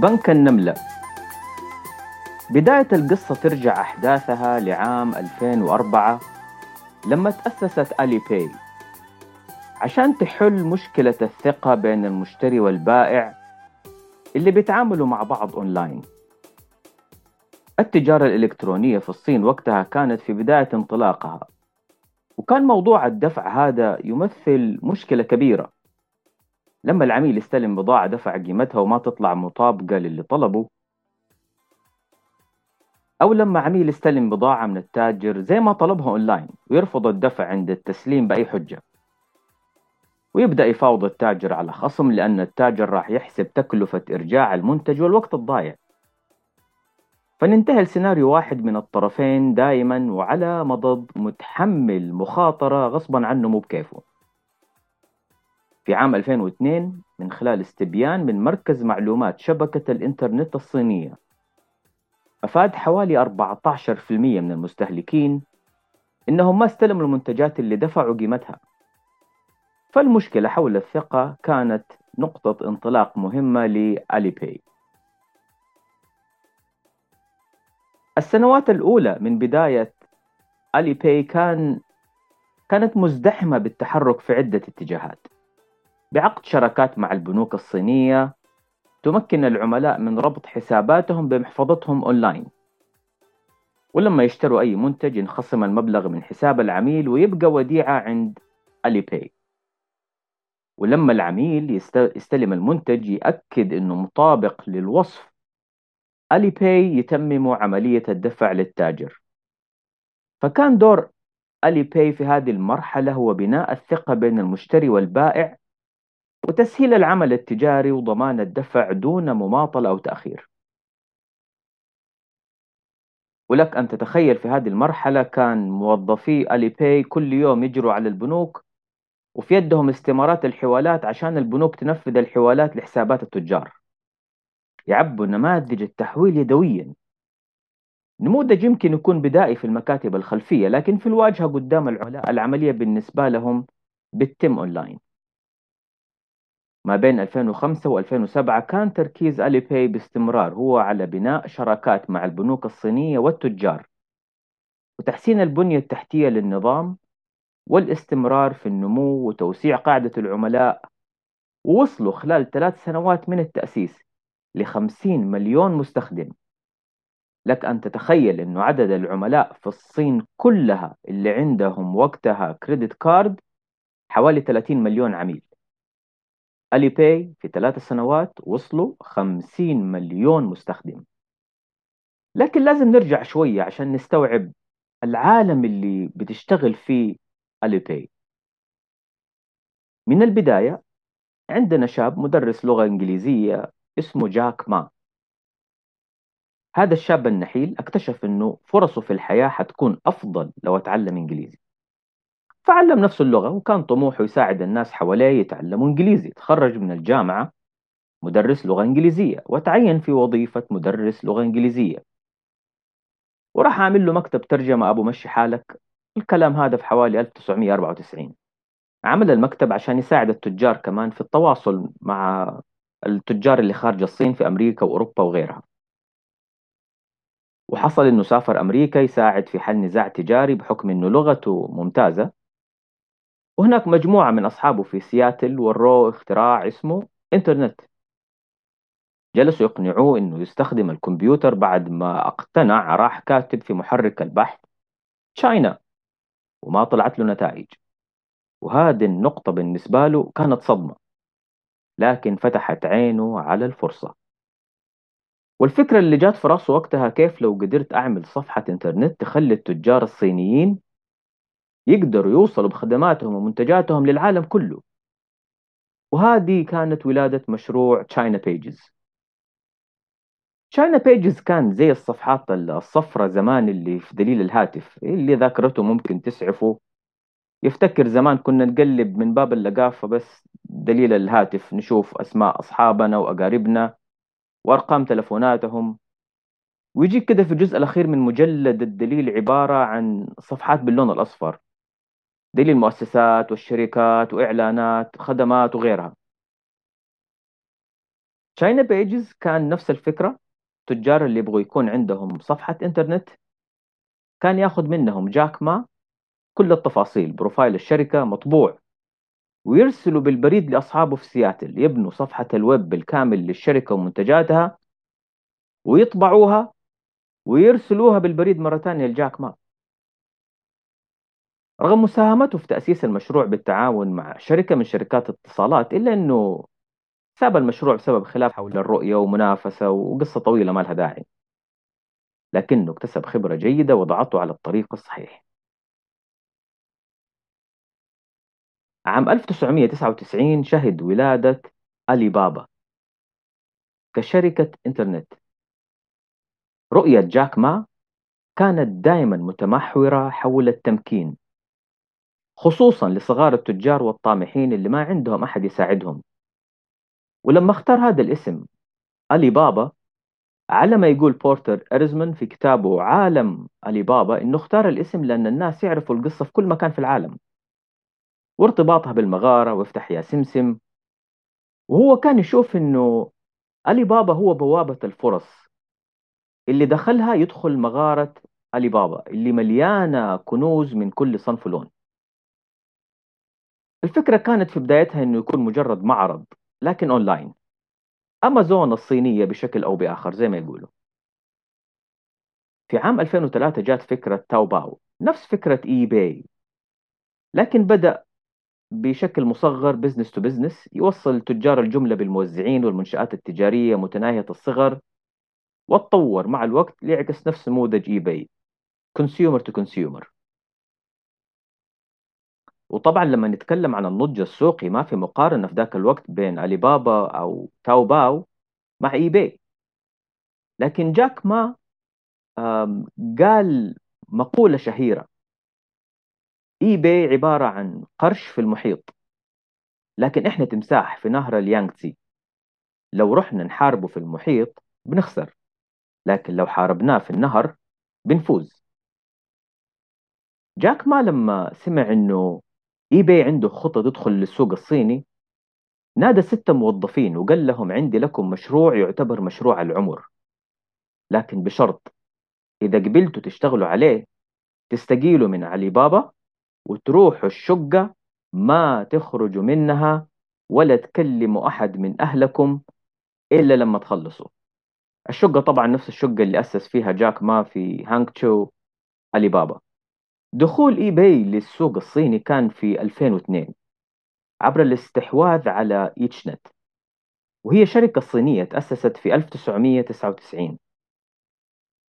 بنك النملة. بداية القصة ترجع أحداثها لعام 2004 لما تأسست ألي باي. عشان تحل مشكلة الثقة بين المشتري والبائع اللي بيتعاملوا مع بعض أونلاين. التجارة الإلكترونية في الصين وقتها كانت في بداية انطلاقها وكان موضوع الدفع هذا يمثل مشكلة كبيرة. لما العميل يستلم بضاعة دفع قيمتها وما تطلع مطابقة للي طلبه أو لما عميل يستلم بضاعة من التاجر زي ما طلبها أونلاين ويرفض الدفع عند التسليم بأي حجة. ويبدأ يفاوض التاجر على خصم لأن التاجر راح يحسب تكلفة إرجاع المنتج والوقت الضايع. فننتهي السيناريو واحد من الطرفين دائما وعلى مضض متحمل مخاطرة غصبا عنه مو بكيفه. في عام 2002 من خلال استبيان من مركز معلومات شبكة الإنترنت الصينية. أفاد حوالي 14% من المستهلكين إنهم ما استلموا المنتجات اللي دفعوا قيمتها. فالمشكلة حول الثقة كانت نقطة انطلاق مهمة لألي باي السنوات الأولى من بداية ألي باي كان كانت مزدحمة بالتحرك في عدة اتجاهات. بعقد شراكات مع البنوك الصينية تمكن العملاء من ربط حساباتهم بمحفظتهم أونلاين. ولما يشتروا أي منتج ينخصم المبلغ من حساب العميل ويبقى وديعة عند Alipay ولما العميل يستلم المنتج يأكد أنه مطابق للوصف Alipay يتمم عملية الدفع للتاجر. فكان دور Alipay في هذه المرحلة هو بناء الثقة بين المشتري والبائع وتسهيل العمل التجاري وضمان الدفع دون مماطلة أو تأخير. ولك أن تتخيل في هذه المرحلة كان موظفي Alipay كل يوم يجروا على البنوك وفي يدهم استمارات الحوالات عشان البنوك تنفذ الحوالات لحسابات التجار. يعبوا نماذج التحويل يدويا. نموذج يمكن يكون بدائي في المكاتب الخلفية لكن في الواجهة قدام العملاء العملية بالنسبة لهم بتتم أونلاين. ما بين 2005 و 2007 كان تركيز Alipay باستمرار هو على بناء شراكات مع البنوك الصينية والتجار. وتحسين البنية التحتية للنظام والاستمرار في النمو وتوسيع قاعدة العملاء ووصلوا خلال ثلاث سنوات من التأسيس ل 50 مليون مستخدم. لك أن تتخيل أنه عدد العملاء في الصين كلها اللي عندهم وقتها credit card حوالي 30 مليون عميل. Alipay في ثلاث سنوات وصلوا 50 مليون مستخدم. لكن لازم نرجع شوية عشان نستوعب العالم اللي بتشتغل فيه Alipay من البداية عندنا شاب مدرس لغة إنجليزية اسمه جاك ما. هذا الشاب النحيل اكتشف إنه فرصه في الحياة حتكون أفضل لو اتعلم إنجليزي. فعلم نفسه اللغة وكان طموحه يساعد الناس حواليه يتعلموا إنجليزي. تخرج من الجامعة مدرس لغة إنجليزية وتعين في وظيفة مدرس لغة إنجليزية. وراح أعمل له مكتب ترجمة. أبو مشي حالك. الكلام هذا في حوالي 1994 عمل المكتب عشان يساعد التجار كمان في التواصل مع التجار اللي خارج الصين في أمريكا وأوروبا وغيرها. وحصل إنه سافر أمريكا يساعد في حل نزاع تجاري بحكم إنه لغته ممتازة. وهناك مجموعة من أصحابه في سياتل وروه اختراع اسمه إنترنت. جلسوا يقنعوه إنه يستخدم الكمبيوتر بعد ما اقتنع راح كاتب في محرك البحث تشاينا وما طلعت له نتائج. وهذه النقطة بالنسبة له كانت صدمة لكن فتحت عينه على الفرصة. والفكرة اللي جات في راسه وقتها كيف لو قدرت أعمل صفحة إنترنت تخلي التجار الصينيين يقدروا يوصلوا بخدماتهم ومنتجاتهم للعالم كله. وهذه كانت ولادة مشروع تشاينا بيجز تشاينا بيجز كان زي الصفحات الصفرة زمان اللي في دليل الهاتف اللي ذاكرته ممكن تسعفه. يفتكر زمان كنا نقلب من باب اللقافة بس دليل الهاتف نشوف أسماء أصحابنا وأقاربنا وأرقام تلفوناتهم. ويجيك كده في الجزء الأخير من مجلد الدليل عبارة عن صفحات باللون الأصفر. دليل المؤسسات والشركات وإعلانات خدمات وغيرها. China Pages كان نفس الفكرة. التجار اللي يبغوا يكون عندهم صفحة إنترنت كان ياخذ منهم جاك ما كل التفاصيل بروفايل الشركة مطبوع. ويرسلوا بالبريد لأصحابه في سياتل يبنوا صفحة الويب بالكامل للشركة ومنتجاتها ويطبعوها ويرسلوها بالبريد مرة ثانية لجاك ما. رغم مساهمته في تأسيس المشروع بالتعاون مع شركة من شركات الاتصالات إلا أنه ساب المشروع بسبب خلاف حول الرؤية ومنافسة وقصة طويلة ما لها داعي. لكنه اكتسب خبرة جيدة وضعته على الطريق الصحيح. عام 1999 شهد ولادة ألي بابا كشركة إنترنت. رؤية جاك ما كانت دائما متمحورة حول التمكين. خصوصا لصغار التجار والطامحين اللي ما عندهم أحد يساعدهم. ولما اختار هذا الاسم ألي بابا على ما يقول بورتر إرزمان في كتابه عالم ألي بابا إنه اختار الاسم لأن الناس يعرفوا القصة في كل مكان في العالم. وارتباطها بالمغارة وافتح يا سمسم وهو كان يشوف إنه ألي بابا هو بوابة الفرص اللي دخلها يدخل مغارة ألي بابا اللي مليانة كنوز من كل صنف ولون الفكرة كانت في بدايتها إنه يكون مجرد معرض لكن أونلاين أمازون الصينية بشكل أو بآخر زي ما يقولوا. في عام 2003 جات فكرة Taobao نفس فكرة eBay لكن بدأ بشكل مصغر business to business يوصل تجار الجملة بالموزعين والمنشآت التجارية متناهية الصغر وتطور مع الوقت ليعكس نفس نموذج eBay consumer to consumer وطبعا لما نتكلم عن النضج السوقي ما في مقارنة في ذاك الوقت بين علي بابا أو Taobao مع eBay لكن جاك ما قال مقولة شهيرة. eBay عبارة عن قرش في المحيط. لكن إحنا تمساح في نهر اليانغتسي. لو رحنا نحاربه في المحيط بنخسر. لكن لو حاربناه في النهر بنفوز. جاك ما لما سمع إنه اي باي عنده خطة تدخل للسوق الصيني. نادى ستة موظفين وقال لهم عندي لكم مشروع يعتبر مشروع العمر. لكن بشرط إذا قبلتوا تشتغلوا عليه تستقيلوا من علي بابا وتروحوا الشقة ما تخرجوا منها ولا تكلموا أحد من أهلكم إلا لما تخلصوا. الشقة طبعا نفس الشقة اللي أسس فيها جاك ما في هانغ تشو علي بابا. دخول eBay للسوق الصيني كان في 2002 عبر الاستحواذ على EachNet وهي شركة صينية تأسست في 1999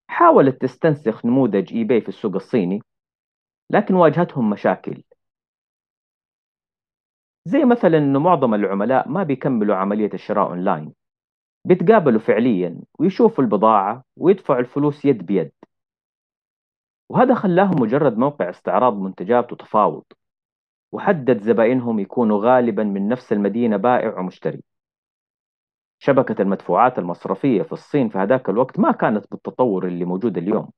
حاولت تستنسخ نموذج eBay في السوق الصيني لكن واجهتهم مشاكل. زي مثلا انه معظم العملاء ما بيكملوا عملية الشراء أونلاين بيتقابلوا فعليا ويشوفوا البضاعة ويدفعوا الفلوس يد بيد. وهذا خلاهم مجرد موقع استعراض منتجات وتفاوض وحدد زبائنهم يكونوا غالبا من نفس المدينة بائع ومشتري. شبكة المدفوعات المصرفية في الصين في هذاك الوقت ما كانت بالتطور اللي موجود اليوم.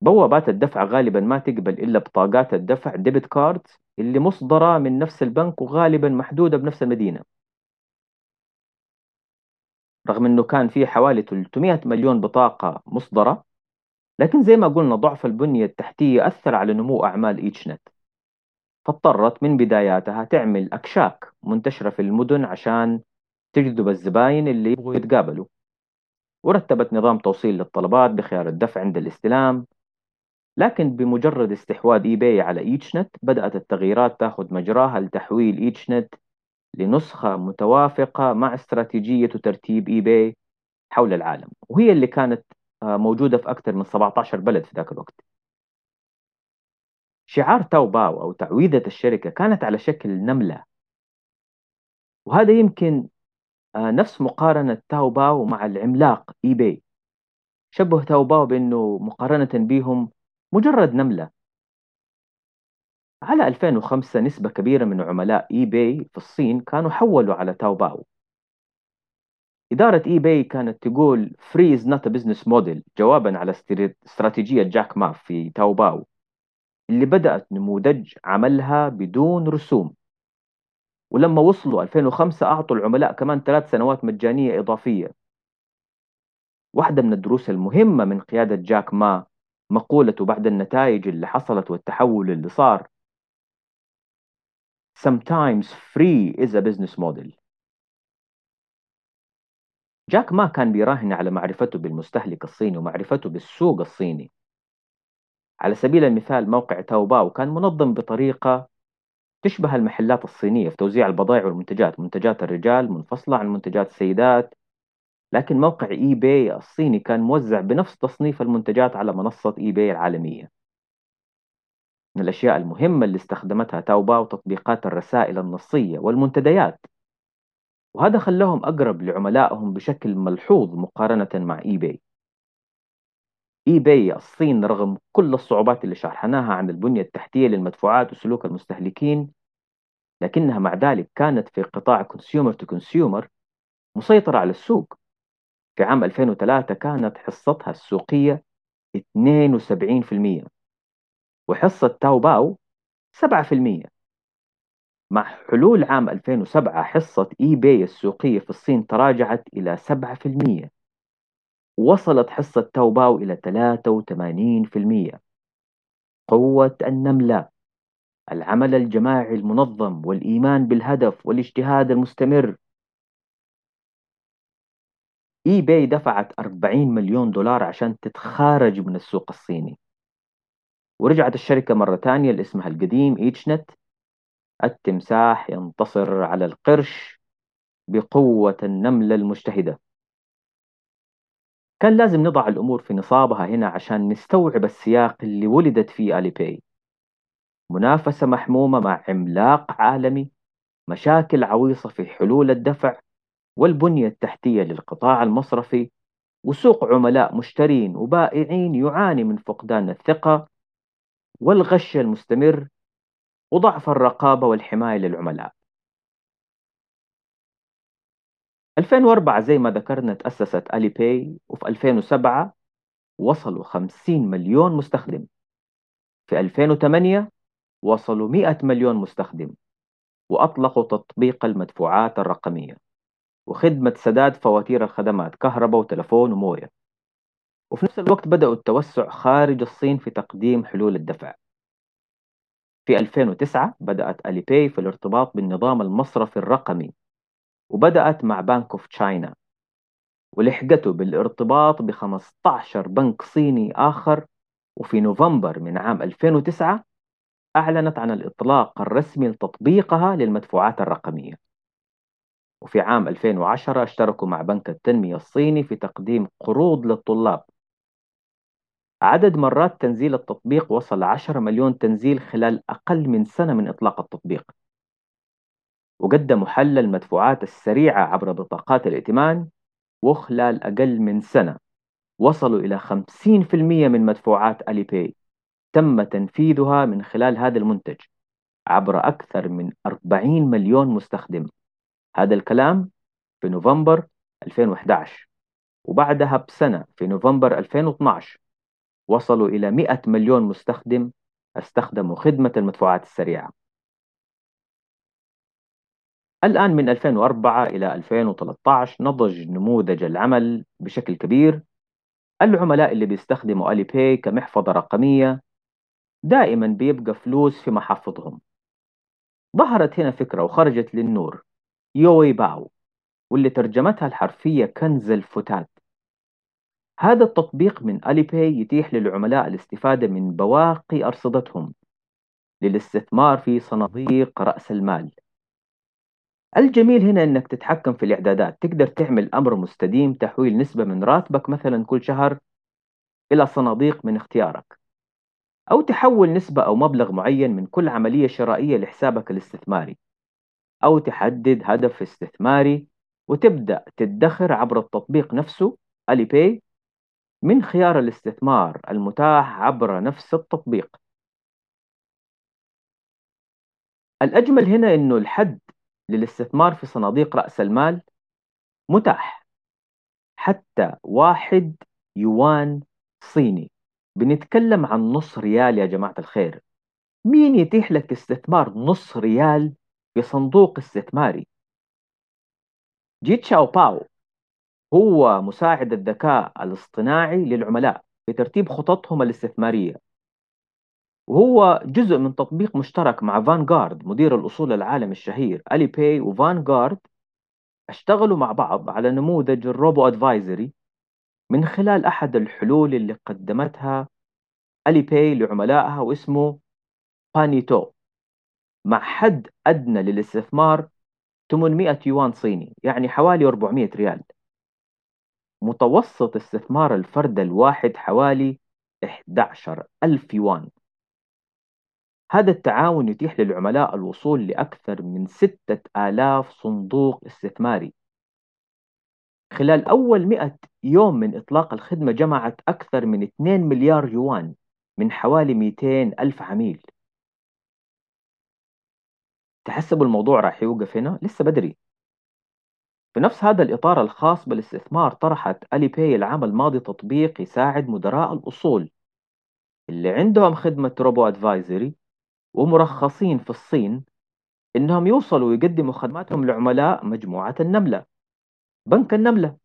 بوابات الدفع غالبا ما تقبل إلا بطاقات الدفع debit card اللي مصدرة من نفس البنك وغالبا محدودة بنفس المدينة. رغم أنه كان في حوالي 300 مليون بطاقة مصدرة لكن زي ما قلنا ضعف البنية التحتية أثر على نمو أعمال EachNet فاضطرت من بداياتها تعمل أكشاك منتشرة في المدن عشان تجذب الزباين اللي يبغوا يتقابلوا. ورتبت نظام توصيل للطلبات بخيار الدفع عند الاستلام لكن بمجرد استحواذ eBay على EachNet بدأت التغييرات تأخذ مجراها لتحويل EachNet لنسخة متوافقة مع استراتيجية وترتيب eBay حول العالم. وهي اللي كانت آه، موجودة في أكثر من 17 بلد في ذاك الوقت. شعار Taobao أو تعويذة الشركة كانت على شكل نملة. وهذا يمكن آه، نفس مقارنة Taobao مع العملاق eBay شبه Taobao بأنه مقارنة بهم مجرد نملة. على 2005 نسبة كبيرة من عملاء eBay في الصين كانوا حولوا على Taobao إدارة eBay كانت تقول free is not business model جوابا على استراتيجية جاك ما في Taobao اللي بدأت نموذج عملها بدون رسوم. ولما وصلوا 2005 أعطوا العملاء كمان ثلاث سنوات مجانية إضافية. واحدة من الدروس المهمة من قيادة جاك ما مقولته بعد النتائج اللي حصلت والتحول اللي صار Sometimes free is a business model. جاك ما كان بيراهن على معرفته بالمستهلك الصيني ومعرفته بالسوق الصيني. على سبيل المثال موقع تاوباو كان منظم بطريقة تشبه المحلات الصينية في توزيع البضائع والمنتجات منتجات الرجال منفصلة عن منتجات السيدات. لكن موقع eBay الصيني كان موزع بنفس تصنيف المنتجات على منصة eBay العالمية. من الأشياء المهمة اللي استخدمتها Taobao تطبيقات الرسائل النصية والمنتديات. وهذا خلاهم أقرب لعملائهم بشكل ملحوظ مقارنة مع eBay eBay الصين رغم كل الصعوبات اللي شرحناها عن البنية التحتية للمدفوعات وسلوك المستهلكين لكنها مع ذلك كانت في قطاع consumer to consumer مسيطرة على السوق. في عام 2003 كانت حصتها السوقية 72% وحصة Taobao 7% مع حلول عام 2007 حصة eBay السوقية في الصين تراجعت إلى 7% وصلت حصة Taobao إلى 83% قوة النملة. العمل الجماعي المنظم والإيمان بالهدف والاجتهاد المستمر. eBay دفعت 40 مليون دولار عشان تتخارج من السوق الصيني. ورجعت الشركة مرة تانية لاسمها القديم EachNet التمساح ينتصر على القرش بقوة النملة المجتهدة. كان لازم نضع الأمور في نصابها هنا عشان نستوعب السياق اللي ولدت فيه آلي باي منافسة محمومة مع عملاق عالمي مشاكل عويصة في حلول الدفع والبنية التحتية للقطاع المصرفي وسوق عملاء مشترين وبائعين يعاني من فقدان الثقة والغش المستمر وضعف الرقابة والحماية للعملاء. 2004 زي ما ذكرنا تأسست Alipay وفي 2007 وصلوا 50 مليون مستخدم. في 2008 وصلوا 100 مليون مستخدم وأطلقوا تطبيق المدفوعات الرقمية وخدمة سداد فواتير الخدمات كهرباء وتلفون وموية. وفي نفس الوقت بدأوا التوسع خارج الصين في تقديم حلول الدفع. في 2009 بدأت Alipay في الارتباط بالنظام المصرفي الرقمي وبدأت مع Bank of China ولحقته بالارتباط ب 15 بنك صيني آخر وفي نوفمبر من عام 2009 أعلنت عن الإطلاق الرسمي لتطبيقها للمدفوعات الرقمية. وفي عام 2010 اشتركوا مع بنك التنمية الصيني في تقديم قروض للطلاب. عدد مرات تنزيل التطبيق وصل 10 مليون تنزيل خلال أقل من سنة من إطلاق التطبيق. وقدموا حل المدفوعات السريعة عبر بطاقات الائتمان وخلال أقل من سنة وصلوا إلى 50% من مدفوعات ألي باي تم تنفيذها من خلال هذا المنتج عبر أكثر من 40 مليون مستخدم. هذا الكلام في نوفمبر 2011 وبعدها بسنة في نوفمبر 2012 وصلوا إلى 100 مليون مستخدم استخدموا خدمة المدفوعات السريعة. الآن من 2004 إلى 2013 نضج نموذج العمل بشكل كبير. العملاء اللي بيستخدموا ألي باي كمحفظة رقمية دائما بيبقى فلوس في محفظهم. ظهرت هنا فكرة وخرجت للنور. يوي باو واللي ترجمتها الحرفية كنز الفتات. هذا التطبيق من ألي باي يتيح للعملاء الاستفادة من بواقي أرصدتهم للاستثمار في صناديق رأس المال. الجميل هنا أنك تتحكم في الإعدادات. تقدر تعمل أمر مستديم تحويل نسبة من راتبك مثلا كل شهر إلى صناديق من اختيارك. أو تحول نسبة أو مبلغ معين من كل عملية شرائية لحسابك الاستثماري. أو تحدد هدف استثماري وتبدأ تدخر عبر التطبيق نفسه باي من خيار الاستثمار المتاح عبر نفس التطبيق. الأجمل هنا أنه الحد للاستثمار في صناديق رأس المال متاح حتى واحد يوان صيني. بنتكلم عن نص ريال يا جماعة الخير. مين يتيح لك استثمار نص ريال بصندوق استثماري؟ جي تشاو باو. هو مساعد الذكاء الاصطناعي للعملاء في ترتيب خططهم الاستثمارية. وهو جزء من تطبيق مشترك مع Vanguard مدير الأصول العالمي الشهير. Alipay و Vanguard اشتغلوا مع بعض على نموذج ال robo advisory من خلال أحد الحلول اللي قدمتها Alipay لعملائها واسمه بانيتو. مع حد أدنى للاستثمار 800 يوان صيني يعني حوالي 400 ريال. متوسط استثمار الفرد الواحد حوالي 11 ألف يوان. هذا التعاون يتيح للعملاء الوصول لأكثر من 6000 صندوق استثماري. خلال أول 100 يوم من إطلاق الخدمة جمعت أكثر من 2 مليار يوان من حوالي 200 ألف عميل. تحسبوا الموضوع راح يوقف هنا؟ لسه بدري. في نفس هذا الإطار الخاص بالاستثمار طرحت ألي باي العام الماضي تطبيق يساعد مدراء الأصول اللي عندهم خدمة روبو أدفايزري ومرخصين في الصين إنهم يوصلوا ويقدموا خدماتهم لعملاء مجموعة النملة بنك النملة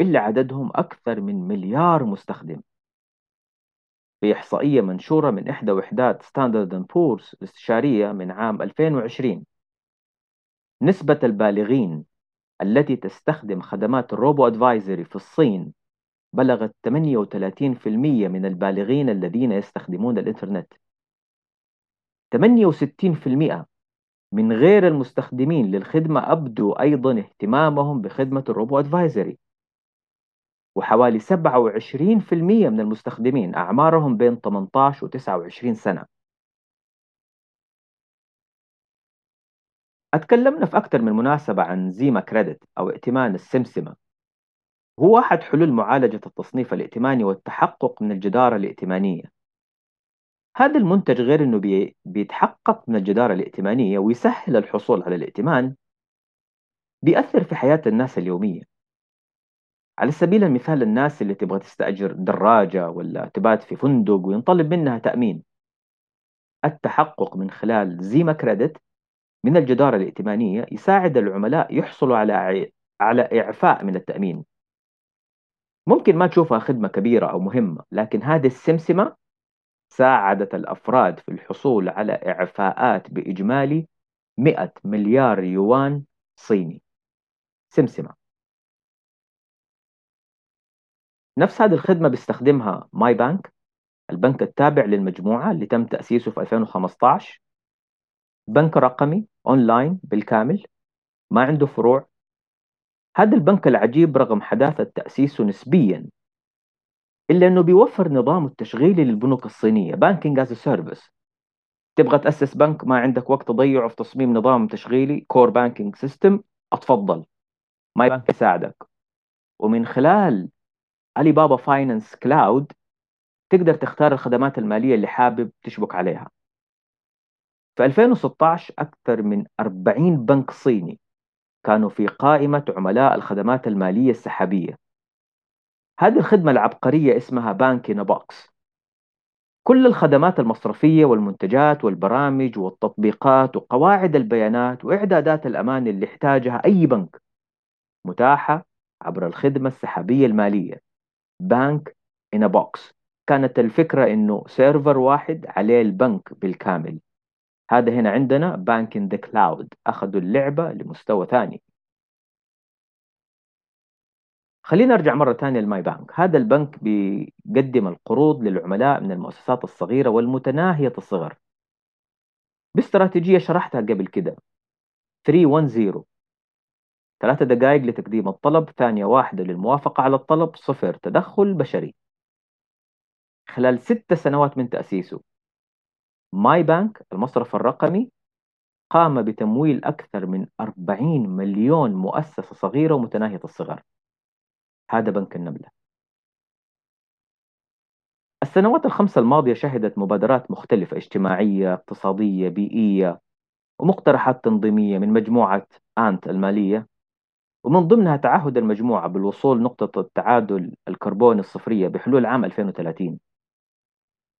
اللي عددهم أكثر من مليار مستخدم. في إحصائية منشورة من إحدى وحدات Standard Poor's الاستشارية من عام 2020 نسبة البالغين التي تستخدم خدمات ال robo advisory في الصين بلغت 38% من البالغين الذين يستخدمون الإنترنت. 68% من غير المستخدمين للخدمة أبدوا أيضا اهتمامهم بخدمة ال robo advisory. وحوالي 27% من المستخدمين أعمارهم بين 18 و 29 سنة. أتكلمنا في أكثر من مناسبة عن زيما كريدت أو ائتمان السمسمة. هو أحد حلول معالجة التصنيف الائتماني والتحقق من الجدارة الائتمانية. هذا المنتج غير أنه بي بيتحقق من الجدارة الائتمانية ويسهل الحصول على الائتمان بيأثر في حياة الناس اليومية. على سبيل المثال الناس اللي تبغى تستأجر دراجة ولا تبات في فندق وينطلب منها تأمين. التحقق من خلال زيما كريدت من الجدارة الائتمانية يساعد العملاء يحصلوا على على إعفاء من التأمين. ممكن ما تشوفها خدمة كبيرة أو مهمة لكن هذه السمسمة ساعدت الأفراد في الحصول على إعفاءات بإجمالي 100 مليار يوان صيني. سمسمة. نفس هذه الخدمة بيستخدمها MYbank البنك التابع للمجموعة اللي تم تأسيسه في 2015 بنك رقمي أونلاين بالكامل ما عنده فروع. هذا البنك العجيب رغم حداثة تأسيسه نسبيا إلا أنه بيوفر نظام التشغيلي للبنوك الصينية banking as service تبغى تأسس بنك ما عندك وقت تضيعه في تصميم نظام تشغيلي core banking system أتفضل. MYbank يساعدك. ومن خلال Alibaba Finance Cloud تقدر تختار الخدمات المالية اللي حابب تشبك عليها. في 2016 أكثر من 40 بنك صيني كانوا في قائمة عملاء الخدمات المالية السحابية. هذه الخدمة العبقرية اسمها Bank in Box. كل الخدمات المصرفية والمنتجات والبرامج والتطبيقات وقواعد البيانات وإعدادات الأمان اللي يحتاجها أي بنك متاحة عبر الخدمة السحابية المالية. Bank in Box. كانت الفكرة إنه server واحد عليه البنك بالكامل. هذا هنا عندنا bank in the cloud أخذوا اللعبة لمستوى ثاني. خلينا نرجع مرة ثانية ل MYbank. هذا البنك بيقدم القروض للعملاء من المؤسسات الصغيرة والمتناهية الصغر. باستراتيجية شرحتها قبل كده. 310 ثلاثة دقائق لتقديم الطلب ثانية واحدة للموافقة على الطلب صفر تدخل بشري. خلال ست سنوات من تأسيسه MYbank المصرف الرقمي قام بتمويل أكثر من 40 مليون مؤسسة صغيرة ومتناهية الصغر. هذا بنك النملة. السنوات الخمسة الماضية شهدت مبادرات مختلفة اجتماعية اقتصادية بيئية ومقترحات تنظيمية من مجموعة آنت المالية. ومن ضمنها تعهد المجموعة بالوصول نقطة التعادل الكربوني الصفرية بحلول عام 2030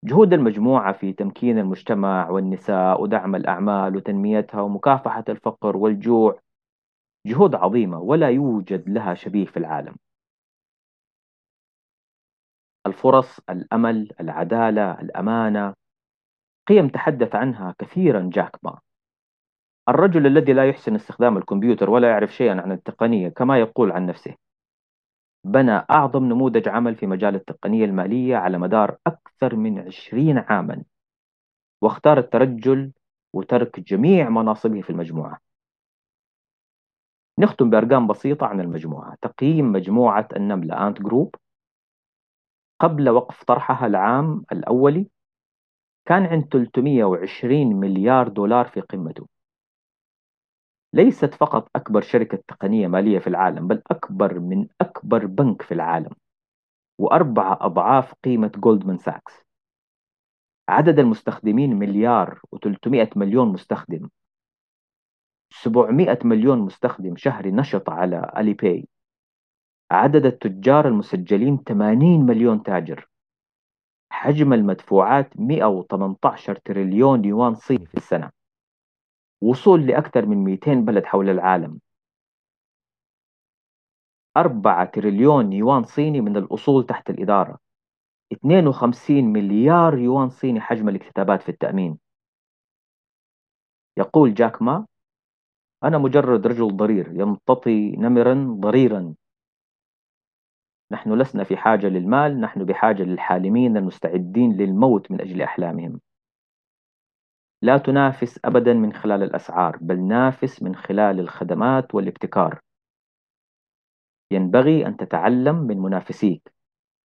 جهود المجموعة في تمكين المجتمع والنساء ودعم الأعمال وتنميتها ومكافحة الفقر والجوع جهود عظيمة ولا يوجد لها شبيه في العالم. الفرص الأمل العدالة الأمانة. قيم تحدث عنها كثيرا جاك ما. الرجل الذي لا يحسن استخدام الكمبيوتر ولا يعرف شيئا عن التقنية كما يقول عن نفسه. بنى أعظم نموذج عمل في مجال التقنية المالية على مدار أكثر من عشرين عاما واختار الترجل وترك جميع مناصبه في المجموعة. نختم بأرقام بسيطة عن المجموعة. تقييم مجموعة النملة أنت جروب قبل وقف طرحها العام الأولي كان عند 320 مليار دولار في قمته. ليست فقط أكبر شركة تقنية مالية في العالم بل أكبر من أكبر بنك في العالم وأربعة أضعاف قيمة Goldman Sachs عدد المستخدمين مليار و300 مليون مستخدم. 700 مليون مستخدم شهري نشط على Alipay عدد التجار المسجلين 80 مليون تاجر. حجم المدفوعات 118 تريليون يوان صيني في السنة. وصول لأكثر من 200 بلد حول العالم. 4 تريليون يوان صيني من الأصول تحت الإدارة. 52 مليار يوان صيني حجم الاكتتابات في التأمين. يقول جاك ما أنا مجرد رجل ضرير يمتطي نمرا ضريرا. نحن لسنا في حاجة للمال نحن بحاجة للحالمين المستعدين للموت من أجل أحلامهم. لا تنافس أبدا من خلال الأسعار بل نافس من خلال الخدمات والابتكار. ينبغي أن تتعلم من منافسيك.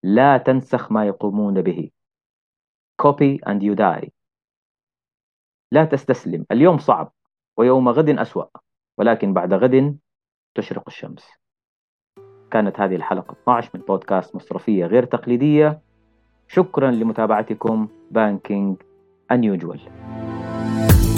لا تنسخ ما يقومون به. Copy and you die. لا تستسلم. اليوم صعب ويوم غد أسوأ ولكن بعد غد تشرق الشمس. كانت هذه الحلقة 12 من بودكاست مصرفية غير تقليدية. شكرا لمتابعتكم بانكينج unusual you.